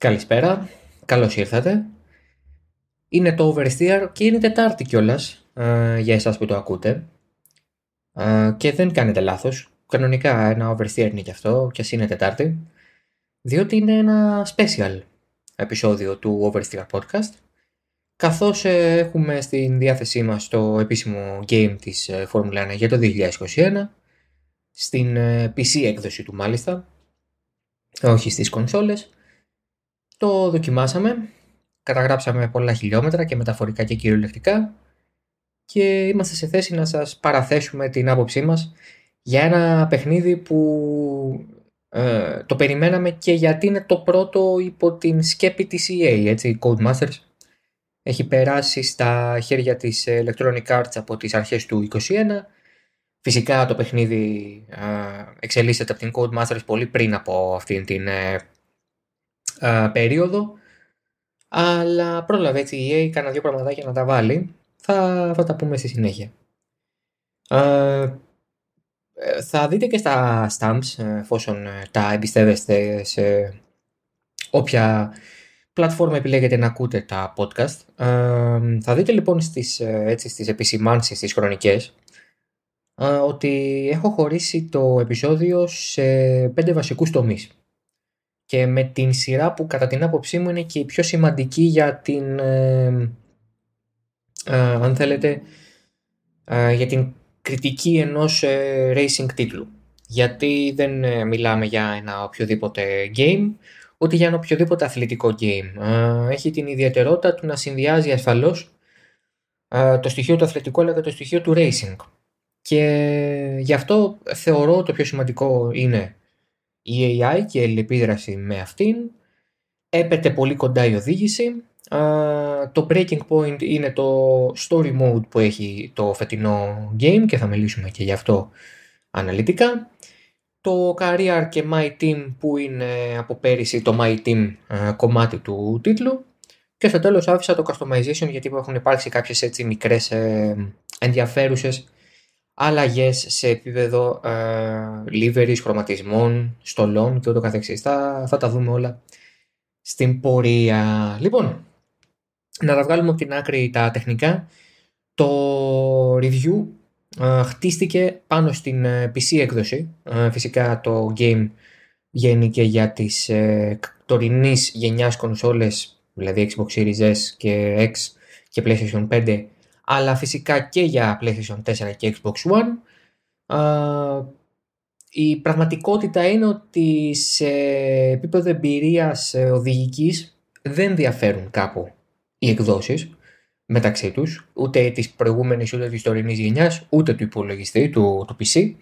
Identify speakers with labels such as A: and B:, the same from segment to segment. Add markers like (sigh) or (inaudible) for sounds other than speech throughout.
A: Καλησπέρα, καλώς ήρθατε. Είναι το Oversteer και είναι Τετάρτη κιόλας ε, για εσάς που το ακούτε. Ε, και δεν κάνετε λάθος. Κανονικά ένα Oversteer είναι κι αυτό, κι ας είναι Τετάρτη. Διότι είναι ένα special επεισόδιο του Oversteer Podcast. Καθώς ε, έχουμε στην διάθεσή μας το επίσημο game της ε, Formula 1 για το 2021. Στην ε, PC έκδοση του μάλιστα. Όχι στις κονσόλες. Το δοκιμάσαμε, καταγράψαμε πολλά χιλιόμετρα και μεταφορικά και κυριολεκτικά και είμαστε σε θέση να σας παραθέσουμε την άποψή μας για ένα παιχνίδι που ε, το περιμέναμε και γιατί είναι το πρώτο υπό την σκέπη της EA, έτσι, Codemasters. Έχει περάσει στα χέρια της Electronic Arts από τις αρχές του 2021. Φυσικά το παιχνίδι ε, εξελίσσεται από την Codemasters πολύ πριν από αυτήν την ε, περίοδο. Αλλά πρόλαβε έτσι η EA, κάνα δύο πραγματάκια να τα βάλει. Θα, θα τα πούμε στη συνέχεια. θα δείτε και στα stamps, εφόσον τα εμπιστεύεστε σε όποια πλατφόρμα επιλέγετε να ακούτε τα podcast. θα δείτε λοιπόν στις, έτσι, στις επισημάνσεις, στις χρονικές, ότι έχω χωρίσει το επεισόδιο σε πέντε βασικούς τομείς και με την σειρά που κατά την άποψή μου είναι και η πιο σημαντική για την, ε, ε, αν θέλετε, ε, για την κριτική ενός racing τίτλου. Γιατί δεν μιλάμε για ένα οποιοδήποτε game, ούτε για ένα οποιοδήποτε αθλητικό game. Έχει την ιδιαιτερότητα του να συνδυάζει ασφαλώς το στοιχείο του αθλητικού αλλά και το στοιχείο του racing. Και γι' αυτό θεωρώ το πιο σημαντικό είναι η AI και η αλληλεπίδραση με αυτήν. Έπεται πολύ κοντά η οδήγηση. το breaking point είναι το story mode που έχει το φετινό game και θα μιλήσουμε και γι' αυτό αναλυτικά. Το career και my team που είναι από πέρυσι το my team κομμάτι του τίτλου. Και στο τέλος άφησα το customization γιατί έχουν υπάρξει κάποιες έτσι μικρές ε, ενδιαφέρουσες αλλαγές σε επίπεδο ε, χρωματισμών, στολών και ούτω καθεξής. Θα, θα τα δούμε όλα στην πορεία. Λοιπόν, να τα βγάλουμε από την άκρη τα τεχνικά. Το review ε, χτίστηκε πάνω στην ε, PC έκδοση. Ε, φυσικά το game βγαίνει και για τις ε, τωρινής γενιάς κονσόλες, δηλαδή Xbox Series S και X και PlayStation 5 αλλά φυσικά και για PlayStation 4 και Xbox One. Η πραγματικότητα είναι ότι σε επίπεδο εμπειρίας οδηγικής δεν διαφέρουν κάπου οι εκδόσεις μεταξύ τους, ούτε της προηγούμενης ούτε της τωρινής γενιάς, ούτε του υπολογιστή, του, του PC.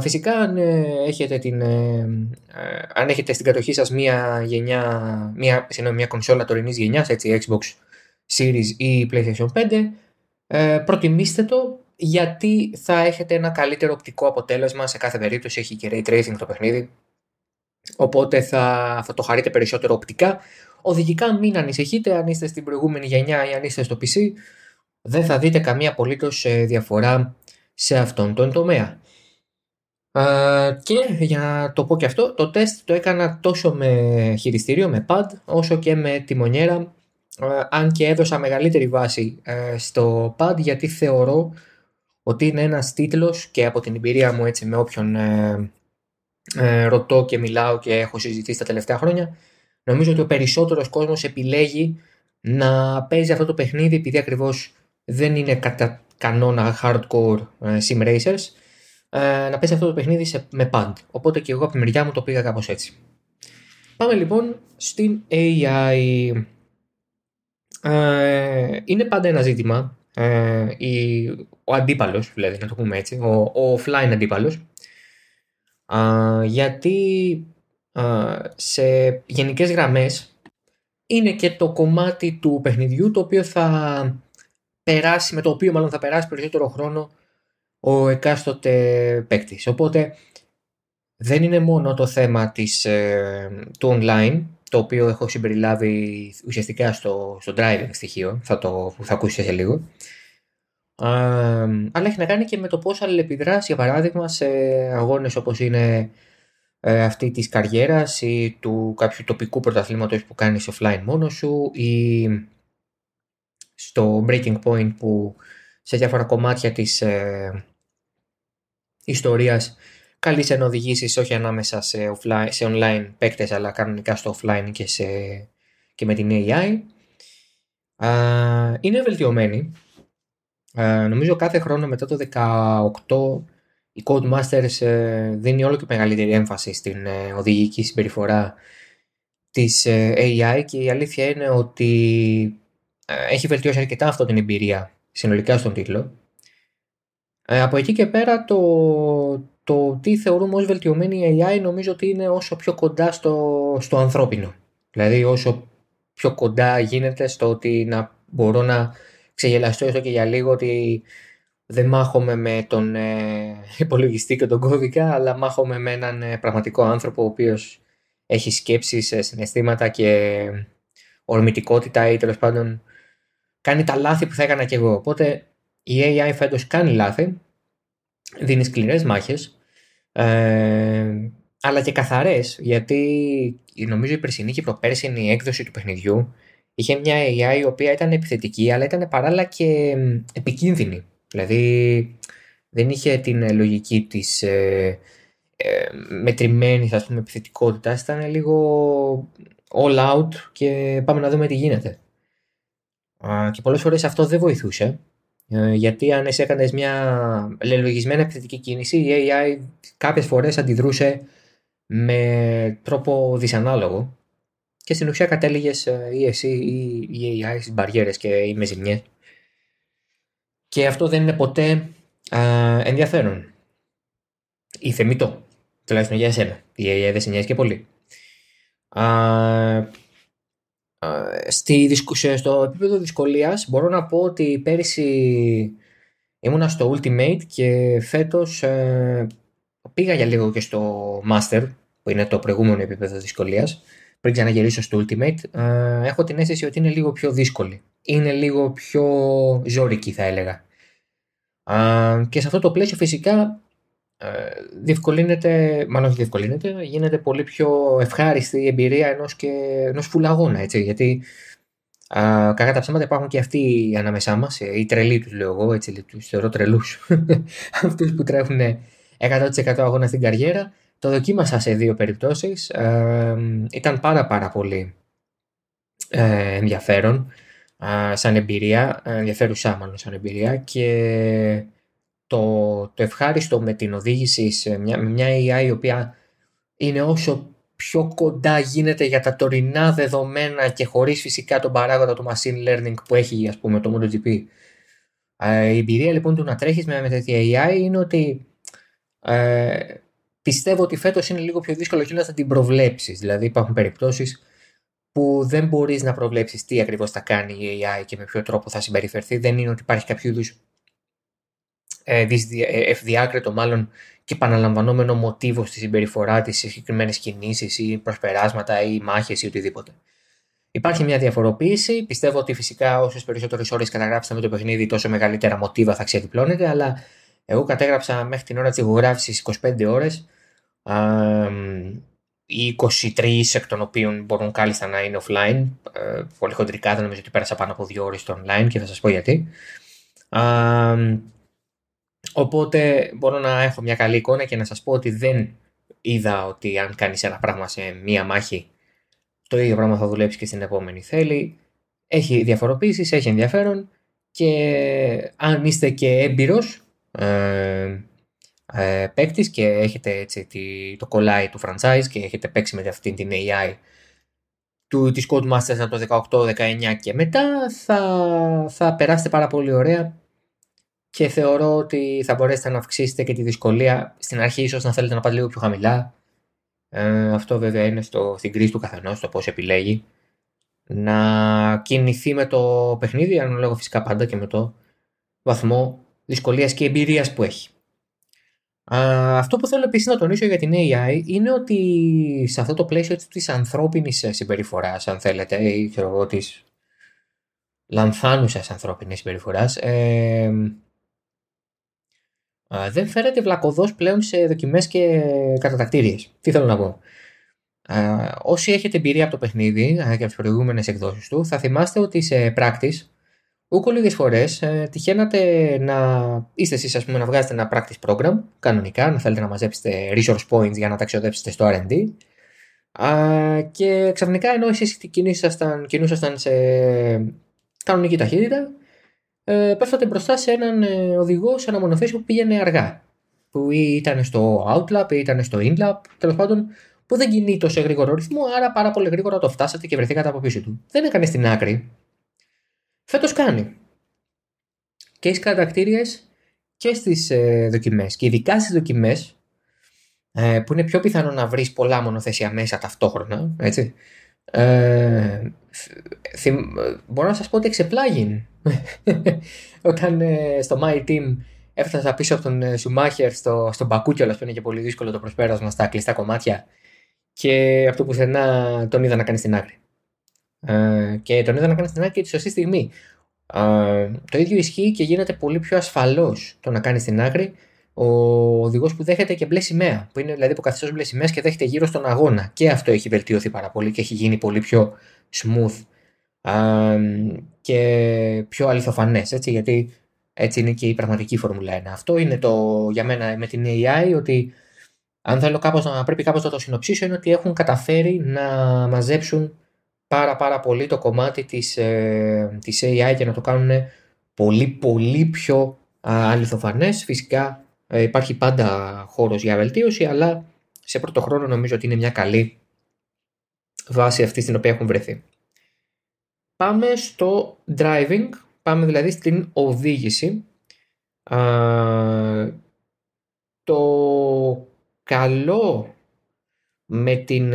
A: φυσικά αν ε, έχετε, την, ε, ε, αν έχετε στην κατοχή σας μια, γενιά, μια, μια κονσόλα τωρινής γενιάς, έτσι Xbox Series ή PlayStation 5, ε, προτιμήστε το γιατί θα έχετε ένα καλύτερο οπτικό αποτέλεσμα. Σε κάθε περίπτωση, έχει και Ray Tracing το παιχνίδι, οπότε θα, θα το χαρείτε περισσότερο οπτικά. Οδηγικά μην ανησυχείτε. Αν είστε στην προηγούμενη γενιά ή αν είστε στο PC, δεν θα δείτε καμία απολύτως ε, διαφορά σε αυτόν τον τομέα. Uh, και για να το πω και αυτό, το τεστ το έκανα τόσο με χειριστήριο, με pad, όσο και με τιμονιέρα. ε, αν και έδωσα μεγαλύτερη βάση ε, στο pad γιατί θεωρώ ότι είναι ένας τίτλος και από την εμπειρία μου έτσι με όποιον ε, ρωτώ και μιλάω και έχω συζητήσει τα τελευταία χρόνια νομίζω ότι ο περισσότερος κόσμος επιλέγει να παίζει αυτό το παιχνίδι επειδή ακριβώς δεν είναι κατά κανόνα hardcore sim racers να παίζει αυτό το παιχνίδι σε, με pad. Οπότε και εγώ από τη μεριά μου το πήγα κάπως έτσι. Πάμε λοιπόν στην AI ε, είναι πάντα ένα ζήτημα. Ε, η, ο αντίπαλος, δηλαδή, να το πούμε έτσι, ο, ο offline αντίπαλος. γιατί σε γενικές γραμμές είναι και το κομμάτι του παιχνιδιού το οποίο θα περάσει, με το οποίο μάλλον θα περάσει περισσότερο χρόνο ο εκάστοτε παίκτης. Οπότε δεν είναι μόνο το θέμα της, ε, του online το οποίο έχω συμπεριλάβει ουσιαστικά στο, στο driving στοιχείο, θα το θα ακούσεις σε λίγο. αλλά έχει να κάνει και με το πώς αλληλεπιδράσει, για παράδειγμα, σε αγώνες όπως είναι ε, αυτή της καριέρας ή του κάποιου τοπικού πρωταθλήματος που κάνεις offline μόνος σου ή στο breaking point που σε διάφορα κομμάτια της ε, ιστορίας καλείς να οδηγήσεις όχι ανάμεσα σε, offline, σε online παίκτες αλλά κανονικά στο offline και, σε, και με την AI. είναι βελτιωμένη. νομίζω κάθε χρόνο μετά το 18 η Codemasters ε, δίνει όλο και μεγαλύτερη έμφαση στην ε, οδηγική συμπεριφορά της ε, AI και η αλήθεια είναι ότι έχει βελτιώσει αρκετά αυτό την εμπειρία συνολικά στον τίτλο. Από εκεί και πέρα το, το τι θεωρούμε ως βελτιωμένη AI νομίζω ότι είναι όσο πιο κοντά στο, στο ανθρώπινο. Δηλαδή όσο πιο κοντά γίνεται στο ότι να μπορώ να ξεγελαστώ έστω και για λίγο ότι δεν μάχομαι με τον ε, υπολογιστή και τον κώδικα, αλλά μάχομαι με έναν ε, πραγματικό άνθρωπο ο οποίος έχει σκέψεις, ε, συναισθήματα και ορμητικότητα ή τέλος πάντων κάνει τα λάθη που θα έκανα κι εγώ. Οπότε η AI φέτος κάνει λάθη, δίνει σκληρές μάχες, αλλά και καθαρές, γιατί νομίζω η περσινή και η προπέρσινη έκδοση του παιχνιδιού είχε μια AI η οποία ήταν επιθετική, αλλά ήταν παράλληλα και επικίνδυνη. Δηλαδή δεν είχε την ε, λογική της ε, ε, μετρημένης ας πούμε επιθετικότητας, ήταν λίγο all out και πάμε να δούμε τι γίνεται. Και πολλές φορές αυτό δεν βοηθούσε, ε, γιατί αν εσύ έκανες μια λελογισμένη επιθετική κίνηση, η AI κάποιες φορές αντιδρούσε με τρόπο δυσανάλογο και στην ουσία κατέληγες ή εσύ ή η AI στις μπαριέρες και οι με ζημιές. Και αυτό δεν είναι ποτέ α, ενδιαφέρον. Ή θεμητό. Τουλάχιστον για εσένα. Η ΑΕ δεν σε νοιάζει και πολύ. Α, α, στη, στο επίπεδο δυσκολίας μπορώ να πω ότι πέρυσι ήμουνα στο Ultimate και φέτος ε, πήγα για λίγο και στο Master που είναι το προηγούμενο επίπεδο δυσκολίας πριν ξαναγυρίσω στο Ultimate ε, έχω την αίσθηση ότι είναι λίγο πιο δύσκολη είναι λίγο πιο ζώρικη θα έλεγα. και σε αυτό το πλαίσιο φυσικά ε, διευκολύνεται, μάλλον όχι διευκολύνεται, γίνεται πολύ πιο ευχάριστη η εμπειρία ενός, και, ενός φουλαγώνα, έτσι, γιατί α, κακά τα ψέματα υπάρχουν και αυτοί ανάμεσά μας, ε, οι τρελοί τους λέω εγώ, έτσι, τους θεωρώ τρελούς, (laughs) αυτούς που τρέχουν 100% αγώνα στην καριέρα. Το δοκίμασα σε δύο περιπτώσεις, ε, ήταν πάρα πάρα πολύ ε, ενδιαφέρον σαν εμπειρία, ενδιαφέρουσα μάλλον σαν εμπειρία και το, το ευχάριστο με την οδήγηση σε μια, με μια AI η οποία είναι όσο πιο κοντά γίνεται για τα τωρινά δεδομένα και χωρίς φυσικά τον παράγοντα του machine learning που έχει ας πούμε το MotoGP. Η εμπειρία λοιπόν του να τρέχεις με, με τέτοια AI είναι ότι ε, πιστεύω ότι φέτος είναι λίγο πιο δύσκολο και να την προβλέψεις. Δηλαδή υπάρχουν περιπτώσεις που δεν μπορείς να προβλέψεις τι ακριβώς θα κάνει η AI και με ποιο τρόπο θα συμπεριφερθεί. Δεν είναι ότι υπάρχει κάποιο είδους ε, ε, ευδιάκριτο μάλλον και επαναλαμβανόμενο μοτίβο στη συμπεριφορά της σε συγκεκριμένες κινήσεις ή προσπεράσματα ή μάχες ή οτιδήποτε. Υπάρχει μια διαφοροποίηση. Πιστεύω ότι φυσικά όσες περισσότερες ώρες καταγράψετε με το παιχνίδι, τόσο μεγαλύτερα μοτίβα θα ξεδιπλώνετε. Αλλά εγώ κατέγραψα μέχρι την ώρα της ηχογράφησης 25 ώρες οι 23 εκ των οποίων μπορούν κάλλιστα να είναι offline. Ε, πολύ χοντρικά δεν νομίζω ότι πέρασα πάνω από δύο ώρες στο online και θα σας πω γιατί. Οπότε μπορώ να έχω μια καλή εικόνα και να σας πω ότι δεν είδα ότι αν κάνεις ένα πράγμα σε μία μάχη το ίδιο πράγμα θα δουλέψεις και στην επόμενη θέλει. Έχει διαφοροποίησεις, έχει ενδιαφέρον και αν είστε και έμπειρος ε, ε, παίκτης και έχετε έτσι το κολλάει του franchise και έχετε παίξει με αυτή την AI του, της Codemasters από το 18-19 και μετά θα, θα περάσετε πάρα πολύ ωραία και θεωρώ ότι θα μπορέσετε να αυξήσετε και τη δυσκολία. Στην αρχή ίσως να θέλετε να πάτε λίγο πιο χαμηλά. Ε, αυτό βέβαια είναι στο, στην κρίση του καθενός το πώς επιλέγει. Να κινηθεί με το παιχνίδι αν λέγω φυσικά πάντα και με το βαθμό δυσκολίας και εμπειρίας που έχει. Αυτό που θέλω επίσης να τονίσω για την AI είναι ότι σε αυτό το πλαίσιο της ανθρώπινης συμπεριφοράς, αν θέλετε, ή ξέρω εγώ της λανθάνουσας ανθρώπινης συμπεριφοράς, ε, δεν φέρεται βλακοδός πλέον σε δοκιμές και κατατακτήριες. Τι θέλω να πω. όσοι έχετε εμπειρία από το παιχνίδι και από τις προηγούμενες εκδόσεις του, θα θυμάστε ότι σε practice Ούκο λίγες φορές ε, τυχαίνατε να είστε εσείς ας πούμε να βγάζετε ένα practice program κανονικά, να θέλετε να μαζέψετε resource points για να τα ξοδέψετε στο R&D και ξαφνικά ενώ εσείς κινούσασταν, κινούσασταν σε κανονική ταχύτητα ε, πέφτατε μπροστά σε έναν ε, οδηγό σε ένα μονοθέσιο που πήγαινε αργά που ή ήταν στο outlap ή ήταν στο inlap τέλος πάντων που δεν κινεί τόσο γρήγορο ρυθμό άρα πάρα πολύ γρήγορα το φτάσατε και βρεθήκατε από πίσω του. Δεν έκανε στην άκρη Φέτος κάνει. Και έχει κατακτήριες και στις ε, δοκιμές. Και ειδικά στις δοκιμές, ε, που είναι πιο πιθανό να βρεις πολλά μονοθέσια μέσα ταυτόχρονα, έτσι. Ε, θυμ, μπορώ να σας πω ότι εξεπλάγει (laughs) όταν ε, στο My Team έφτασα πίσω από τον Σουμάχερ στο, στον Μπακού κιόλας που είναι και πολύ δύσκολο το προσπέρασμα στα κλειστά κομμάτια και αυτό που πουθενά τον είδα να κάνει στην άκρη. Ε, και τον είδα να κάνει στην άκρη τη σωστή στιγμή. Ε, το ίδιο ισχύει και γίνεται πολύ πιο ασφαλώς το να κάνεις στην άκρη ο οδηγός που δέχεται και μπλε σημαία. Που είναι δηλαδή που καθιστό μπλε σημαία και δέχεται γύρω στον αγώνα. Και αυτό έχει βελτιωθεί πάρα πολύ και έχει γίνει πολύ πιο smooth ε, και πιο αληθοφανές. Γιατί έτσι είναι και η πραγματική Φόρμουλα 1. Αυτό είναι το για μένα με την AI ότι αν θέλω κάπως να πρέπει κάπως να το συνοψίσω είναι ότι έχουν καταφέρει να μαζέψουν πάρα πάρα πολύ το κομμάτι της, ε, της AI και να το κάνουν πολύ πολύ πιο αληθοφανές. Φυσικά ε, υπάρχει πάντα χώρος για βελτίωση, αλλά σε πρώτο χρόνο νομίζω ότι είναι μια καλή βάση αυτή στην οποία έχουν βρεθεί. Πάμε στο driving, πάμε δηλαδή στην οδήγηση. το καλό με την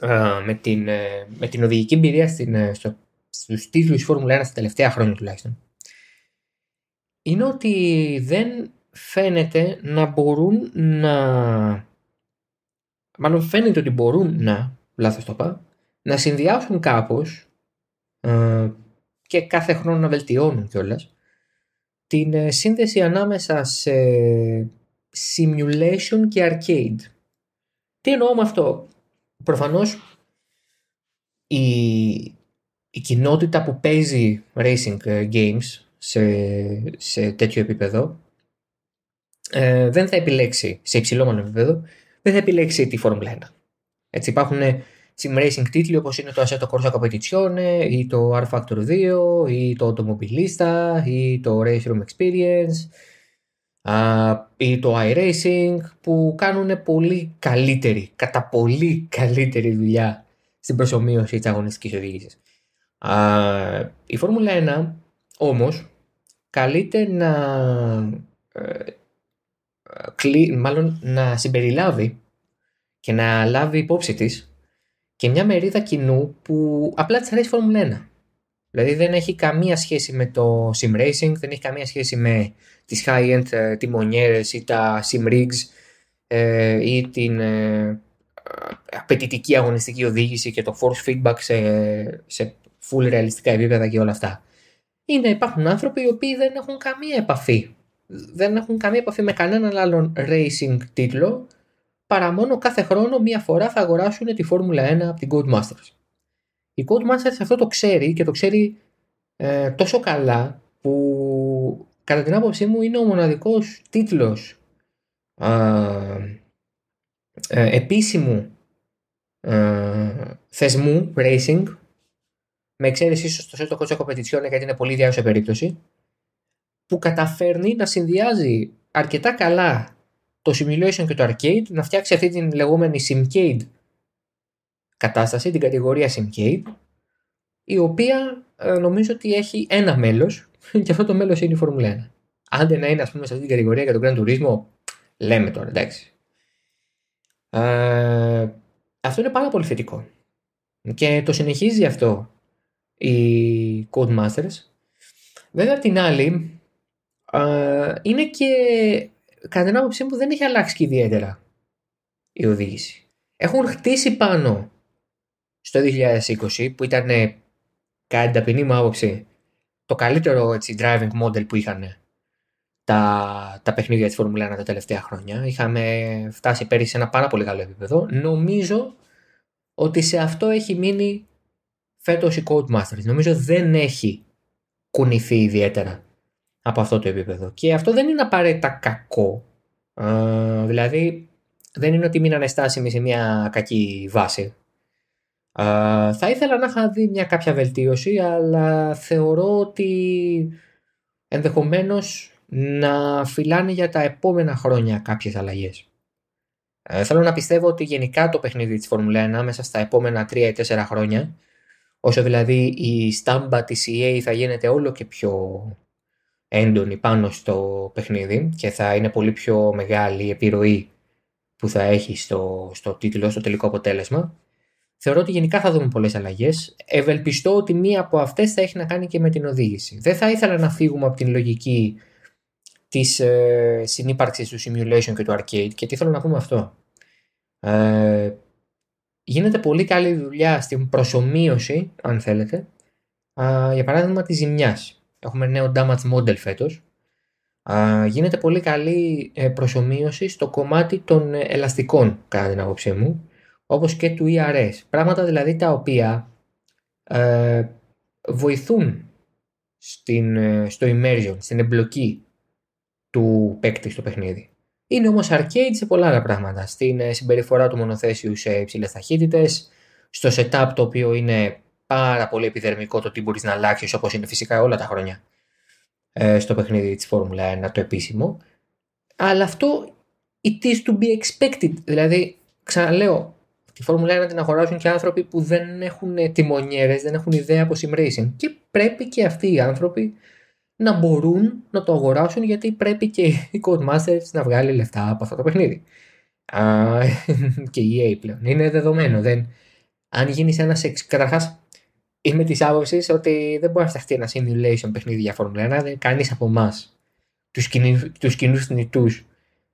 A: ε, με, την, ε, με την οδηγική εμπειρία στην, ε, στο, στους τίτλους Φόρμουλα 1 στα τελευταία χρόνια τουλάχιστον είναι ότι δεν φαίνεται να μπορούν να μάλλον φαίνεται ότι μπορούν να λάθος το πά να συνδυάσουν κάπως ε, και κάθε χρόνο να βελτιώνουν κιόλας την σύνδεση ανάμεσα σε simulation και arcade. Τι εννοώ με αυτό; Προφανώς η, η κοινότητα που παίζει racing ε, games σε, σε τέτοιο επίπεδο ε, δεν θα επιλέξει, σε υψηλό επίπεδο, δεν θα επιλέξει τη Formula 1. Έτσι υπάρχουν sim racing τίτλοι όπως είναι το Assetto Corsa Competizione ή το R Factor 2 ή το Automobilista ή το Race Room Experience ή το iRacing που κάνουν πολύ καλύτερη, κατά πολύ καλύτερη δουλειά στην προσωμείωση της αγωνιστικής οδήγησης. Η Φόρμουλα 1 όμως καλείται να, ε, μάλλον να συμπεριλάβει και να λάβει υπόψη της και μια μερίδα κοινού που απλά της αρέσει η Φόρμουλα 1. Δηλαδή δεν έχει καμία σχέση με το sim racing, δεν έχει καμία σχέση με τις high-end ε, τιμονιέρες ή τα sim rigs ε, ή την ε, απαιτητική αγωνιστική οδήγηση και το force feedback σε, σε full ρεαλιστικά επίπεδα και όλα αυτά. Είναι, υπάρχουν άνθρωποι οι οποίοι δεν έχουν καμία επαφή. Δεν έχουν καμία επαφή με κανέναν άλλον racing τίτλο παρά μόνο κάθε χρόνο μία φορά θα αγοράσουν τη Φόρμουλα 1 από την Codemasters. Η Codemasters αυτό το ξέρει και το ξέρει ε, τόσο καλά που κατά την άποψή μου είναι ο μοναδικός τίτλος ε, επίσημου ε, θεσμού racing με εξαίρεση ίσως το Σέτο Κότσο Competition γιατί είναι πολύ διάρκεια περίπτωση που καταφέρνει να συνδυάζει αρκετά καλά το simulation και το arcade να φτιάξει αυτή την λεγόμενη simcade κατάσταση, την κατηγορία simcade η οποία ε, νομίζω ότι έχει ένα μέλος (laughs) και αυτό το μέλος είναι η Φόρμουλα 1. Άντε να είναι ας πούμε σε αυτή την κατηγορία για τον Grand Turismo λέμε τώρα εντάξει. Ε, αυτό είναι πάρα πολύ θετικό. Και το συνεχίζει αυτό η Codemasters. Βέβαια, την άλλη, ε, είναι και κατά την άποψή μου δεν έχει αλλάξει και ιδιαίτερα η οδήγηση. Έχουν χτίσει πάνω στο 2020 που ήταν κατά την ταπεινή μου άποψη το καλύτερο έτσι, driving model που είχαν τα, τα παιχνίδια της Φόρμουλα 1 τα τελευταία χρόνια. Είχαμε φτάσει πέρυσι σε ένα πάρα πολύ καλό επίπεδο. Νομίζω ότι σε αυτό έχει μείνει φέτος η Codemasters. Νομίζω δεν έχει κουνηθεί ιδιαίτερα από αυτό το επίπεδο. Και αυτό δεν είναι απαραίτητα κακό. Ε, δηλαδή δεν είναι ότι μείνανε στάσιμοι σε μια κακή βάση. Ε, θα ήθελα να είχα δει μια κάποια βελτίωση, αλλά θεωρώ ότι ενδεχομένως να φυλάνε για τα επόμενα χρόνια κάποιες αλλαγές. Ε, θέλω να πιστεύω ότι γενικά το παιχνίδι της Φόρμουλα 1 μέσα στα επόμενα 3 ή 4 χρόνια, όσο δηλαδή η στάμπα της EA θα γίνεται όλο και πιο έντονη πάνω στο παιχνίδι και θα είναι πολύ πιο μεγάλη η επιρροή που θα έχει στο, στο τίτλο, στο τελικό αποτέλεσμα. Θεωρώ ότι γενικά θα δούμε πολλές αλλαγές. Ευελπιστώ ότι μία από αυτές θα έχει να κάνει και με την οδήγηση. Δεν θα ήθελα να φύγουμε από την λογική της ε, συνύπαρξης του simulation και του arcade. Και τι θέλω να πούμε αυτό. Ε, γίνεται πολύ καλή δουλειά στην προσωμείωση, αν θέλετε, για παράδειγμα της ζημιάς. Έχουμε νέο damage model φέτος. γίνεται πολύ καλή ε, προσωμείωση στο κομμάτι των ελαστικών, κατά την άποψή μου, όπως και του ERS. Πράγματα δηλαδή τα οποία ε, βοηθούν στην, ε, στο immersion, στην εμπλοκή του παίκτη στο παιχνίδι. Είναι όμως arcade σε πολλά άλλα πράγματα. Στην ε, συμπεριφορά του μονοθέσιου σε υψηλές ταχύτητες, στο setup το οποίο είναι πάρα πολύ επιδερμικό το τι μπορείς να αλλάξεις όπως είναι φυσικά όλα τα χρόνια ε, στο παιχνίδι της Φόρμουλα 1, το επίσημο. Αλλά αυτό it is to be expected. Δηλαδή, ξαναλέω, τη Φόρμουλα 1 την αγοράζουν και άνθρωποι που δεν έχουν τιμονιέρες, δεν έχουν ιδέα από sim racing. Και πρέπει και αυτοί οι άνθρωποι να μπορούν να το αγοράσουν γιατί πρέπει και η Codemasters να βγάλει λεφτά από αυτό το παιχνίδι. Α, και η EA πλέον. Είναι δεδομένο. Δεν... Αν γίνεις ένας. Καταρχάς, είμαι της άποψης ότι δεν μπορεί να φτιαχτεί ένα simulation παιχνίδι για Φόρμουλα 1. Κανεί από εμάς τους κοινού θνητού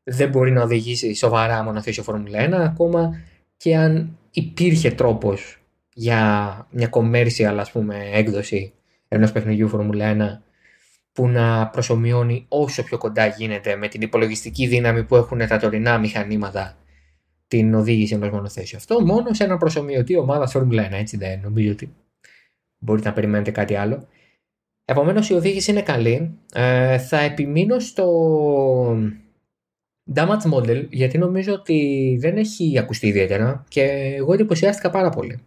A: δεν μπορεί να οδηγήσει σοβαρά μονοθέσιο Φόρμουλα 1, ακόμα και αν υπήρχε τρόπος για μια commercial ας πούμε, έκδοση ενός παιχνιδιού Φόρμουλα 1 που να προσωμιώνει όσο πιο κοντά γίνεται με την υπολογιστική δύναμη που έχουν τα τωρινά μηχανήματα την οδήγηση ενός μονοθέσιου. Αυτό μόνο σε ένα προσωμιωτή ομάδα Φόρμουλα 1, έτσι δεν νομίζω ότι μπορείτε να περιμένετε κάτι άλλο. Επομένως η οδήγηση είναι καλή. Ε, θα επιμείνω στο damage model γιατί νομίζω ότι δεν έχει ακουστεί ιδιαίτερα και εγώ εντυπωσιάστηκα πάρα πολύ.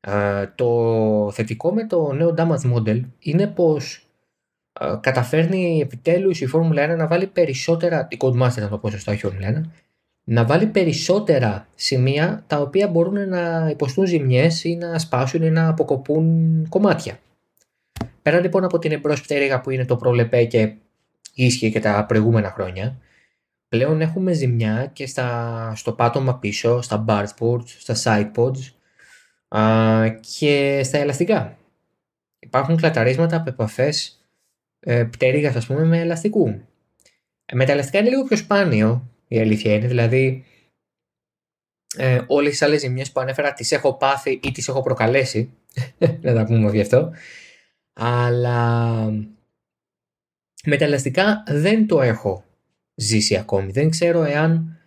A: Ε, το θετικό με το νέο damage model είναι πως ε, καταφέρνει επιτέλους η Formula 1 να βάλει περισσότερα, η Codemaster να το πω σωστά, η Formula 1, να βάλει περισσότερα σημεία τα οποία μπορούν να υποστούν ζημιές ή να σπάσουν ή να αποκοπούν κομμάτια. Πέρα λοιπόν από την εμπρός πτέρυγα που είναι το προλεπέ και ίσχυε και τα προηγούμενα χρόνια, πλέον έχουμε ζημιά και στα, στο πάτωμα πίσω, στα barboards, στα sidepods α, και στα ελαστικά. Υπάρχουν κλαταρίσματα από επαφές ε, πτέρυγας ας πούμε με ελαστικού. Ε, με τα ελαστικά είναι λίγο πιο σπάνιο η αλήθεια είναι. Δηλαδή, ε, όλες τις άλλες ζημιές που ανέφερα τις έχω πάθει ή τις έχω προκαλέσει. (laughs) να τα πούμε γι' αυτό. Αλλά με τα ελαστικά δεν το έχω ζήσει ακόμη. Δεν ξέρω εάν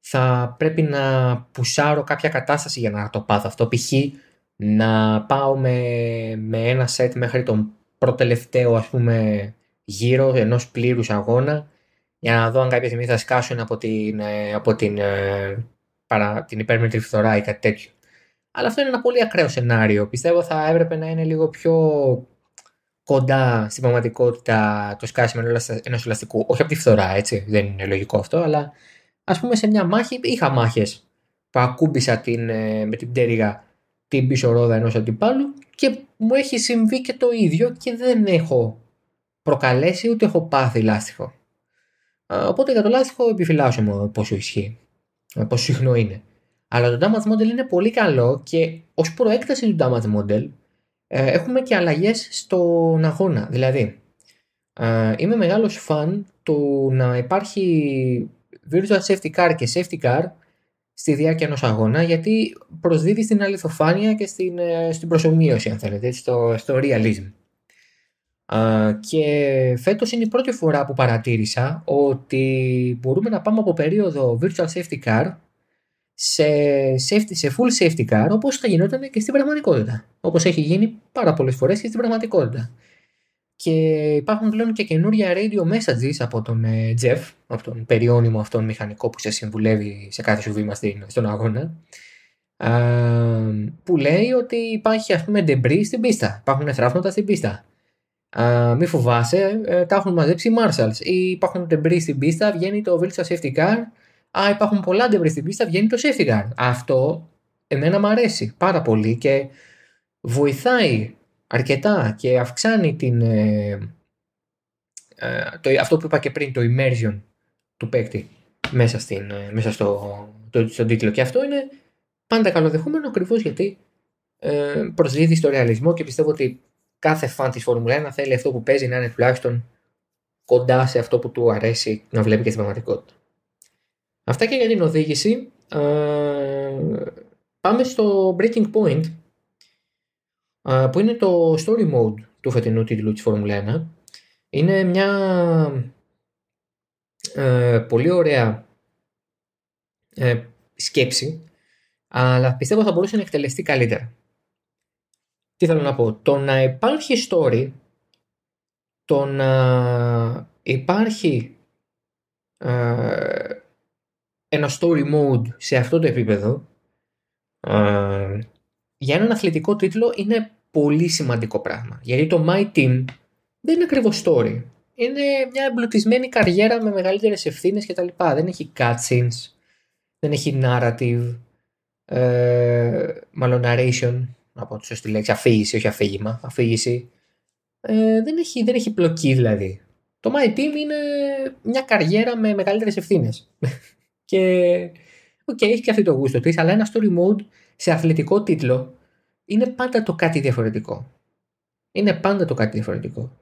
A: θα πρέπει να πουσάρω κάποια κατάσταση για να το πάθω αυτό. Π.χ. να πάω με, με ένα σετ μέχρι τον προτελευταίο ας πούμε γύρο ενός πλήρους αγώνα για να δω αν κάποια στιγμή θα σκάσουν από την, ε, από την, ε, παρα, την υπέρμετρη φθορά ή κάτι τέτοιο. Αλλά αυτό είναι ένα πολύ ακραίο σενάριο. Πιστεύω θα έπρεπε να είναι λίγο πιο κοντά στην πραγματικότητα το σκάσιμο ενός ελαστικού. Όχι από τη φθορά, έτσι. Δεν είναι λογικό αυτό, αλλά ας πούμε σε μια μάχη είχα μάχες που ακούμπησα την, ε, με την πτέρυγα την πίσω ρόδα ενός αντιπάλου και μου έχει συμβεί και το ίδιο και δεν έχω προκαλέσει ούτε έχω πάθει λάστιχο. Οπότε για το λάστιχο επιφυλάσσομαι πόσο ισχύει, πόσο συχνό είναι. Αλλά το damage model είναι πολύ καλό και ως προέκταση του damage model ε, έχουμε και αλλαγές στον αγώνα. Δηλαδή, ε, είμαι μεγάλος φαν του να υπάρχει virtual safety car και safety car στη διάρκεια ενός αγώνα γιατί προσδίδει στην αληθοφάνεια και στην, ε, στην προσωμείωση αν θέλετε, στο, στο realism. και φέτος είναι η πρώτη φορά που παρατήρησα ότι μπορούμε να πάμε από περίοδο virtual safety car σε, safety, σε full safety car όπως θα γινόταν και στην πραγματικότητα. Όπως έχει γίνει πάρα πολλές φορές και στην πραγματικότητα. Και υπάρχουν πλέον και καινούρια radio messages από τον ε, Jeff, από τον περιώνυμο αυτόν μηχανικό που σε συμβουλεύει σε κάθε σου βήμα στον αγώνα, που λέει ότι υπάρχει ας πούμε debris στην πίστα, υπάρχουν θράψματα στην πίστα. Uh, μη φοβάσαι, ε, τα έχουν μαζέψει οι Marshalls. Ή υπάρχουν debris στην πίστα, βγαίνει το virtual safety car. Α, υπάρχουν πολλά debris στην πίστα, βγαίνει το safety car. Αυτό εμένα μου αρέσει πάρα πολύ και βοηθάει αρκετά και αυξάνει την, ε, ε, το, αυτό που είπα και πριν, το immersion του παίκτη μέσα, στην, ε, μέσα στο, το, στον τίτλο. Και αυτό είναι πάντα καλοδεχούμενο ακριβώς γιατί ε, προσδίδει στο ρεαλισμό και πιστεύω ότι κάθε φαν της Φόρμουλα 1 θέλει αυτό που παίζει να είναι τουλάχιστον κοντά σε αυτό που του αρέσει να βλέπει και στην πραγματικότητα. Αυτά και για την οδήγηση. πάμε στο breaking point που είναι το story mode του φετινού τίτλου της Φόρμουλα 1. Είναι μια ε, πολύ ωραία ε, σκέψη, αλλά πιστεύω θα μπορούσε να εκτελεστεί καλύτερα. Τι θέλω να πω, το να υπάρχει story, το να υπάρχει ε, ένα story mode σε αυτό το επίπεδο, για έναν αθλητικό τίτλο είναι πολύ σημαντικό πράγμα. Γιατί το My Team δεν είναι ακριβώς story. Είναι μια εμπλουτισμένη καριέρα με μεγαλύτερες ευθύνες κτλ. Δεν έχει cutscenes, δεν έχει narrative, ε, μάλλον narration, να πω τη σωστή λέξη, αφήγηση, όχι αφήγημα, αφήγηση. Ε, δεν, έχει, δεν έχει πλοκή δηλαδή. Το My Team είναι μια καριέρα με μεγαλύτερες ευθύνες. (laughs) και οκ, okay, έχει και αυτή το γούστο της, αλλά ένα story mode σε αθλητικό τίτλο είναι πάντα το κάτι διαφορετικό. Είναι πάντα το κάτι διαφορετικό.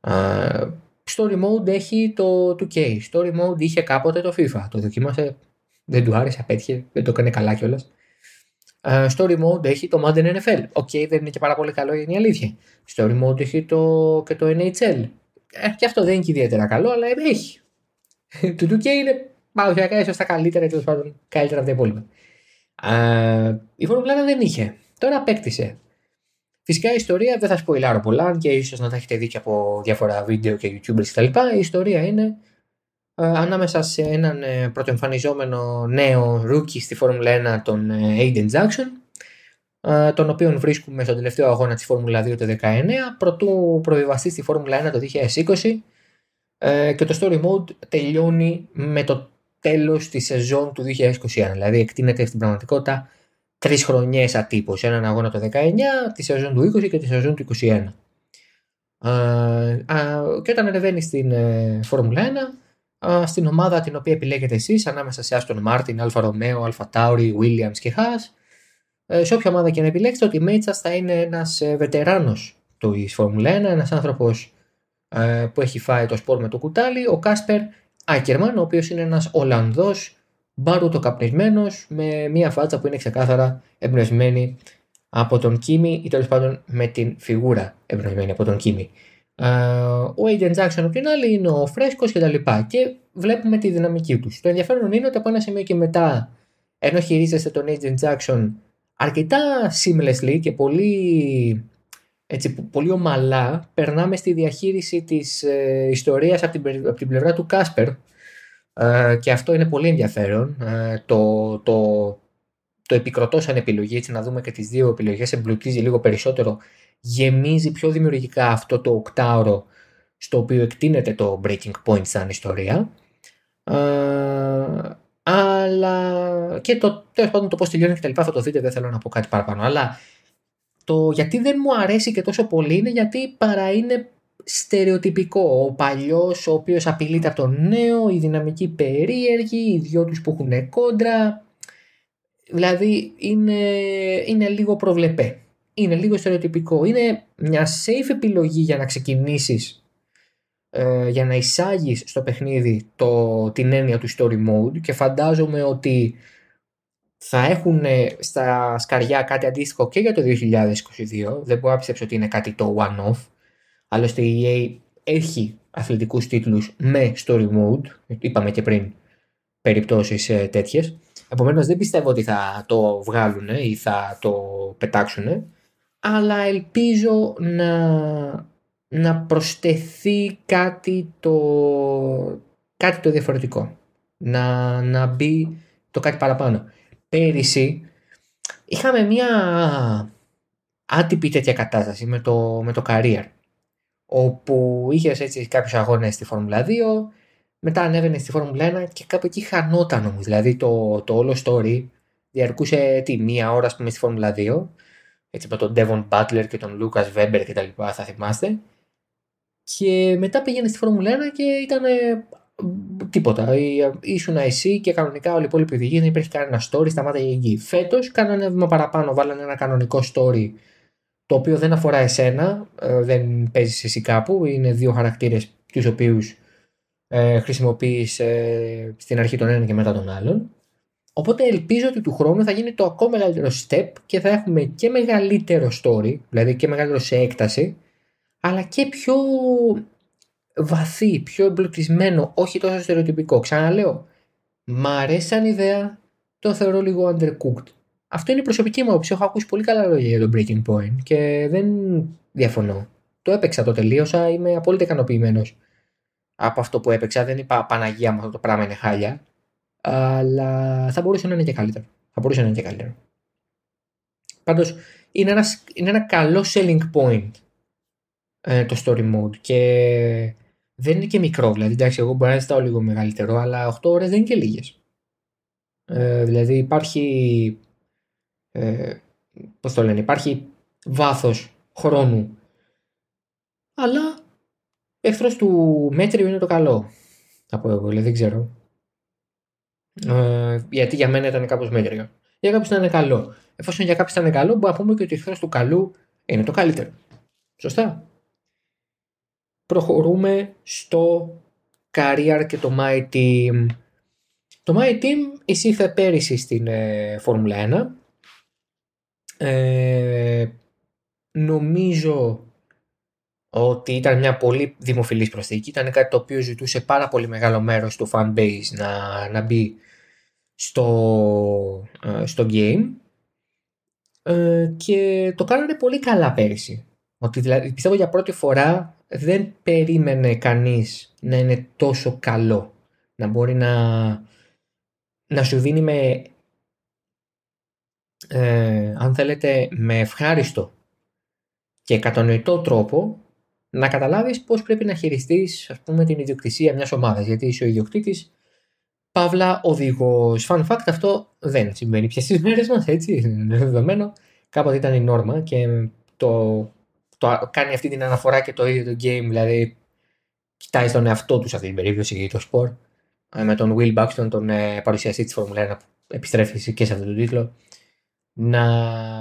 A: Uh, story mode έχει το 2K. Story mode είχε κάποτε το FIFA. Το δοκίμασε, δεν του άρεσε, απέτυχε, δεν το έκανε καλά κιόλας. Uh, story mode έχει το Madden NFL. Οκ, okay, δεν είναι και πάρα πολύ καλό, είναι η αλήθεια. Story mode έχει το, και το NHL. Ε, και αυτό δεν είναι και ιδιαίτερα καλό, αλλά έχει. το 2K είναι παραδοσιακά ίσως τα καλύτερα, τέλος πάντων καλύτερα από τα υπόλοιπα. Uh, η Φόρμουλα δεν είχε. Τώρα απέκτησε. Φυσικά η ιστορία δεν θα σποιλάρω πολλά και ίσως να τα έχετε δει και από διάφορα βίντεο και youtubers κτλ. Η ιστορία είναι ε, ανάμεσα σε έναν ε, πρωτοεμφανιζόμενο νέο rookie στη Φόρμουλα 1 τον ε, Aiden Jackson ε, τον οποίο βρίσκουμε στον τελευταίο αγώνα της Φόρμουλα 2 το 2019 πρωτού προβιβαστεί στη Φόρμουλα 1 το 2020 ε, και το story mode τελειώνει με το τέλος της σεζόν του 2021 δηλαδή εκτείνεται στην πραγματικότητα τρεις χρονιές ατύπως. Έναν αγώνα το 19, τη σεζόν του 20 και τη σεζόν του 21. και όταν ανεβαίνει στην ε, Φόρμουλα 1, στην ομάδα την οποία επιλέγετε εσείς, ανάμεσα σε Aston Martin, Alfa Romeo, AlphaTauri, Williams και Haas, ε, σε όποια ομάδα και να επιλέξετε, ότι η θα είναι ένας ε, βετεράνος του Φόρμουλα 1, ένας άνθρωπος που έχει φάει το σπορ με το κουτάλι, ο Κάσπερ Άκερμαν, ο οποίος είναι ένας Ολλανδός μπάρουτο καπνισμένος με μια φάτσα που είναι ξεκάθαρα εμπνευσμένη από τον Κίμη ή τέλος πάντων με την φιγούρα εμπνευσμένη από τον Κίμη. Ο Aiden Jackson απ' την άλλη είναι ο φρέσκος κτλ. Και, και βλέπουμε τη δυναμική τους. Το ενδιαφέρον είναι ότι από ένα σημείο και μετά, ενώ χειρίζεστε τον Aiden Jackson αρκετά seamlessly και πολύ, έτσι, πολύ ομαλά, περνάμε στη διαχείριση της ε, ιστορίας από την, από την πλευρά του Κάσπερ, ε, και αυτό είναι πολύ ενδιαφέρον. Ε, το, το, το επικροτώ σαν επιλογή, έτσι να δούμε και τις δύο επιλογές, εμπλουτίζει λίγο περισσότερο, γεμίζει πιο δημιουργικά αυτό το οκτάωρο στο οποίο εκτείνεται το breaking point σαν ιστορία. Ε, αλλά και το τέλος πάντων το πώς τελειώνει και τα λοιπά θα το δείτε, δεν θέλω να πω κάτι παραπάνω. Αλλά το γιατί δεν μου αρέσει και τόσο πολύ είναι γιατί παρά είναι στερεοτυπικό. Ο παλιός, ο οποίος απειλείται από τον νέο, η δυναμική περίεργη, οι δυο τους που έχουν κόντρα. Δηλαδή είναι, είναι λίγο προβλεπέ. Είναι λίγο στερεοτυπικό. Είναι μια safe επιλογή για να ξεκινήσεις ε, για να εισάγεις στο παιχνίδι το, την έννοια του story mode και φαντάζομαι ότι θα έχουν στα σκαριά κάτι αντίστοιχο και για το 2022. Δεν μπορώ να πιστέψω ότι είναι κάτι το one-off Άλλωστε η EA έχει αθλητικούς τίτλους με story mode, είπαμε και πριν περιπτώσεις ε, τέτοιες. Επομένως δεν πιστεύω ότι θα το βγάλουν ή θα το πετάξουν, αλλά ελπίζω να, να προσθεθεί κάτι το, κάτι το διαφορετικό. Να, να μπει το κάτι παραπάνω. Πέρυσι είχαμε μια άτυπη τέτοια κατάσταση με το, με το career όπου είχες έτσι κάποιους αγώνες στη Φόρμουλα 2, μετά ανέβαινες στη Φόρμουλα 1 και κάπου εκεί χανόταν όμως. Δηλαδή το, το όλο story διαρκούσε τι, μία ώρα, ας πούμε, στη Φόρμουλα 2. Έτσι με τον Devon Butler και τον Lucas Weber και τα λοιπά, θα θυμάστε. Και μετά πήγαινε στη Φόρμουλα 1 και ήταν τίποτα. Ήσουν εσύ και κανονικά όλοι οι υπόλοιποι οδηγοί δεν υπήρχε κανένα story, σταμάταγε εκεί. Φέτος κάνανε ένα βήμα παραπάνω, βάλανε ένα κανονικό story το οποίο δεν αφορά εσένα, ε, δεν παίζεις εσύ κάπου, είναι δύο χαρακτήρες τους οποίους ε, χρησιμοποιείς ε, στην αρχή τον ένα και μετά τον άλλον. Οπότε ελπίζω ότι του χρόνου θα γίνει το ακόμα μεγαλύτερο step και θα έχουμε και μεγαλύτερο story, δηλαδή και μεγαλύτερο σε έκταση, αλλά και πιο βαθύ, πιο εμπλουτισμένο, όχι τόσο στερεοτυπικό. Ξαναλέω, μ' αρέσει σαν ιδέα, το θεωρώ λίγο undercooked. Αυτό είναι η προσωπική μου άποψη. Έχω ακούσει πολύ καλά λόγια για το Breaking Point και δεν διαφωνώ. Το έπαιξα, το τελείωσα, είμαι απόλυτα ικανοποιημένος από αυτό που έπαιξα. Δεν είπα Παναγία μου αυτό το πράγμα είναι χάλια. Αλλά θα μπορούσε να είναι και καλύτερο. Θα μπορούσε να είναι και καλύτερο. Πάντως είναι, είναι ένα καλό selling point ε, το story mode και δεν είναι και μικρό. Δηλαδή, εντάξει, εγώ μπορώ να ζητάω λίγο μεγαλύτερο, αλλά 8 ώρες δεν είναι και λίγες. Ε, δηλαδή υπάρχει ε, πώς το λένε, υπάρχει βάθος χρόνου. Αλλά εχθρός του μέτριου είναι το καλό. Από εγώ, δηλαδή δεν ξέρω. Ε, γιατί για μένα ήταν κάπως μέτριο. Για κάποιους ήταν καλό. Εφόσον για κάποιους ήταν καλό, μπορούμε να πούμε και ότι ο εχθρός του καλού είναι το καλύτερο. Σωστά. Προχωρούμε στο Career και το My Team. Το My Team εισήχθε πέρυσι στην ε, Φόρμουλα 1 ε, νομίζω ότι ήταν μια πολύ δημοφιλής προσθήκη. Ήταν κάτι το οποίο ζητούσε πάρα πολύ μεγάλο μέρος του fanbase να, να μπει στο, ε, στο game ε, και το κάνανε πολύ καλά πέρυσι. Ότι δηλαδή, πιστεύω για πρώτη φορά δεν περίμενε κανείς να είναι τόσο καλό. Να μπορεί να, να σου δίνει με ε, αν θέλετε, με ευχάριστο και κατανοητό τρόπο να καταλάβεις πώς πρέπει να χειριστείς ας πούμε την ιδιοκτησία μιας ομάδας. Γιατί είσαι ο ιδιοκτήτης Παύλα οδηγός. Fun fact αυτό δεν συμβαίνει πια στις μέρες μας έτσι είναι δεδομένο. Κάποτε ήταν η νόρμα και το, το κάνει αυτή την αναφορά και το ίδιο το game δηλαδή κοιτάει στον εαυτό τους σε αυτή την περίπτωση για το σπορ ε, με τον Will Buxton τον ε, παρουσιαστή της Formula 1 που επιστρέφει και σε αυτόν τον τίτλο να,